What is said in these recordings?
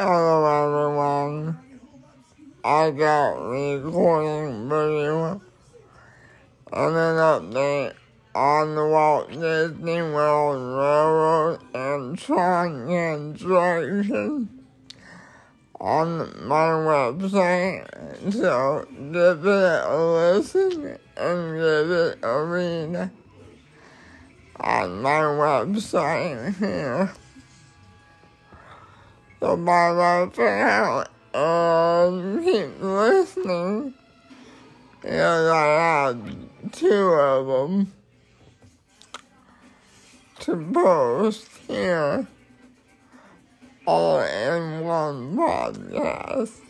Hello everyone. I got recording video and an update on the Walt Disney World Railroad and Tron Attraction on my website. So give it a listen and give it a read on my website here. So bye bye for now and keep listening. Because I have two of them to post here all in one podcast.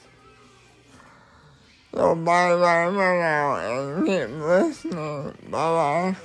So bye bye for now and keep listening. Bye bye.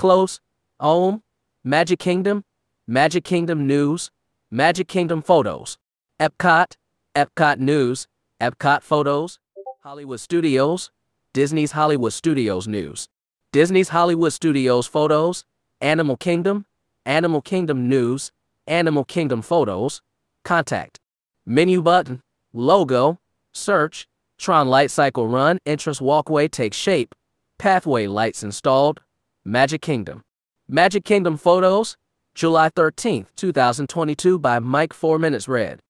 Close, Ohm, Magic Kingdom, Magic Kingdom News, Magic Kingdom Photos, Epcot, Epcot News, Epcot Photos, Hollywood Studios, Disney's Hollywood Studios News, Disney's Hollywood Studios Photos, Animal Kingdom, Animal Kingdom News, Animal Kingdom Photos, Contact, Menu button, Logo, Search, Tron Light Cycle Run, Entrance Walkway takes shape, Pathway lights installed, Magic Kingdom. Magic Kingdom Photos, July 13th, 2022 by Mike 4 Minutes Red.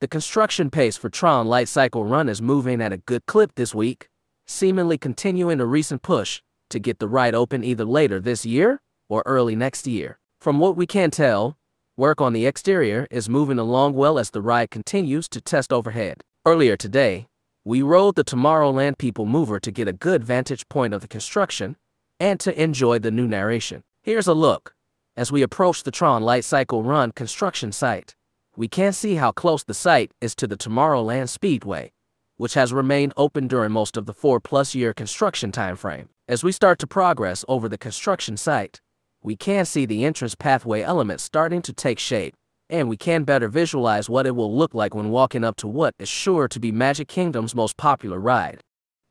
The construction pace for Tron Light Cycle Run is moving at a good clip this week, seemingly continuing a recent push to get the ride open either later this year or early next year. From what we can tell, work on the exterior is moving along well as the ride continues to test overhead. Earlier today, we rode the Tomorrowland People Mover to get a good vantage point of the construction and to enjoy the new narration. Here's a look. As we approach the Tron Light Cycle Run construction site, we can see how close the site is to the Tomorrowland Speedway, which has remained open during most of the four plus year construction timeframe. As we start to progress over the construction site, we can see the entrance pathway elements starting to take shape, and we can better visualize what it will look like when walking up to what is sure to be Magic Kingdom's most popular ride.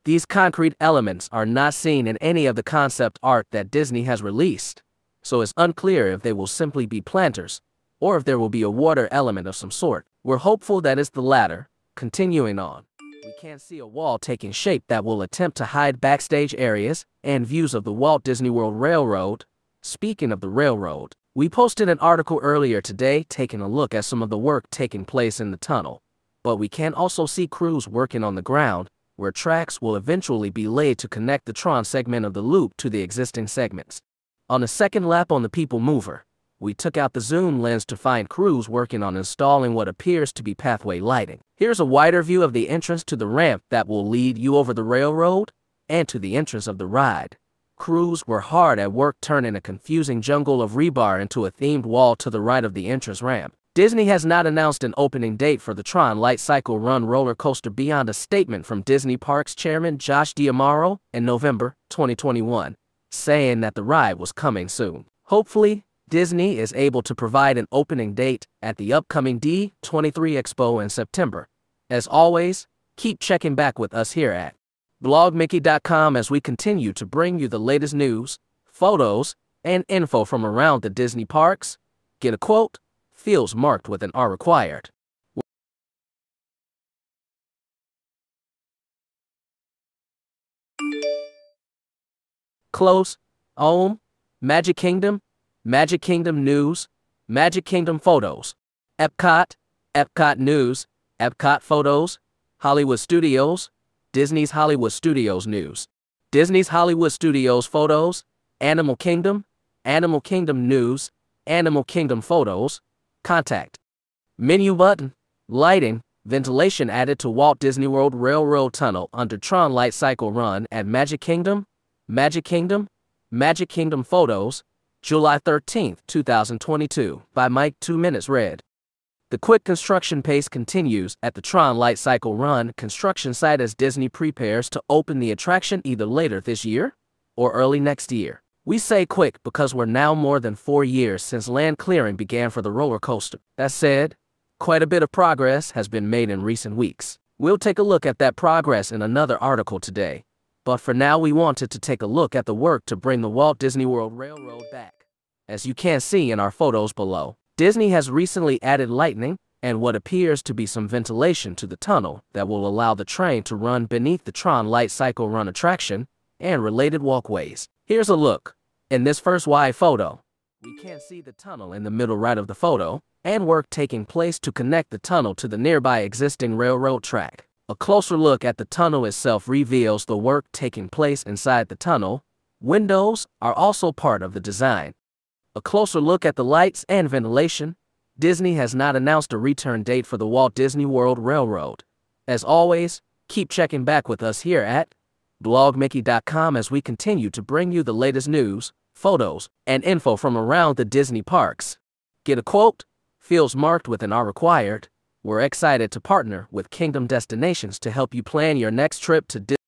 These concrete elements are not seen in any of the concept art that Disney has released, so it's unclear if they will simply be planters or if there will be a water element of some sort. We're hopeful that it's the latter. Continuing on, we can't see a wall taking shape that will attempt to hide backstage areas and views of the Walt Disney World Railroad. Speaking of the railroad, we posted an article earlier today taking a look at some of the work taking place in the tunnel, but we can also see crews working on the ground where tracks will eventually be laid to connect the Tron segment of the loop to the existing segments. On the second lap on the People Mover, we took out the zoom lens to find crews working on installing what appears to be pathway lighting. Here's a wider view of the entrance to the ramp that will lead you over the railroad and to the entrance of the ride. Crews were hard at work turning a confusing jungle of rebar into a themed wall to the right of the entrance ramp. Disney has not announced an opening date for the Tron Light Cycle Run roller coaster beyond a statement from Disney Parks chairman Josh D'Amaro in November 2021, saying that the ride was coming soon. Hopefully, Disney is able to provide an opening date at the upcoming D23 Expo in September. As always, keep checking back with us here at blogmickey.com as we continue to bring you the latest news, photos, and info from around the Disney parks. Get a quote? Fields marked with an R required. Close, Ohm, Magic Kingdom, Magic Kingdom News, Magic Kingdom Photos, Epcot, Epcot News, Epcot Photos, Hollywood Studios, Disney's Hollywood Studios News, Disney's Hollywood Studios Photos, Animal Kingdom, Animal Kingdom News, Animal Kingdom Photos, Contact. Menu button. Lighting. Ventilation added to Walt Disney World Railroad Tunnel under Tron Light Cycle Run at Magic Kingdom. Magic Kingdom. Magic Kingdom Photos. July 13, 2022 by Mike 2 Minutes Red. The quick construction pace continues at the Tron Light Cycle Run construction site as Disney prepares to open the attraction either later this year or early next year. We say quick because we're now more than four years since land clearing began for the roller coaster. That said, Quite a bit of progress has been made in recent weeks. We'll take a look at that progress in another article today. But for now, we wanted to take a look at the work to bring the Walt Disney World Railroad back. As you can see in our photos below, Disney has recently added lightning and what appears to be some ventilation to the tunnel that will allow the train to run beneath the Tron Light Cycle Run attraction and related walkways. Here's a look. In this first wide photo, we can't see the tunnel in the middle right of the photo and work taking place to connect the tunnel to the nearby existing railroad track. A closer look at the tunnel itself reveals the work taking place inside the tunnel. Windows are also part of the design. A closer look at the lights and ventilation. Disney has not announced a return date for the Walt Disney World Railroad. As always, keep checking back with us here at blogmickey.com as we continue to bring you the latest news, photos, and info from around the Disney parks. Get a quote? Fields marked with an R required. We're excited to partner with Kingdom Destinations to help you plan your next trip to Disney.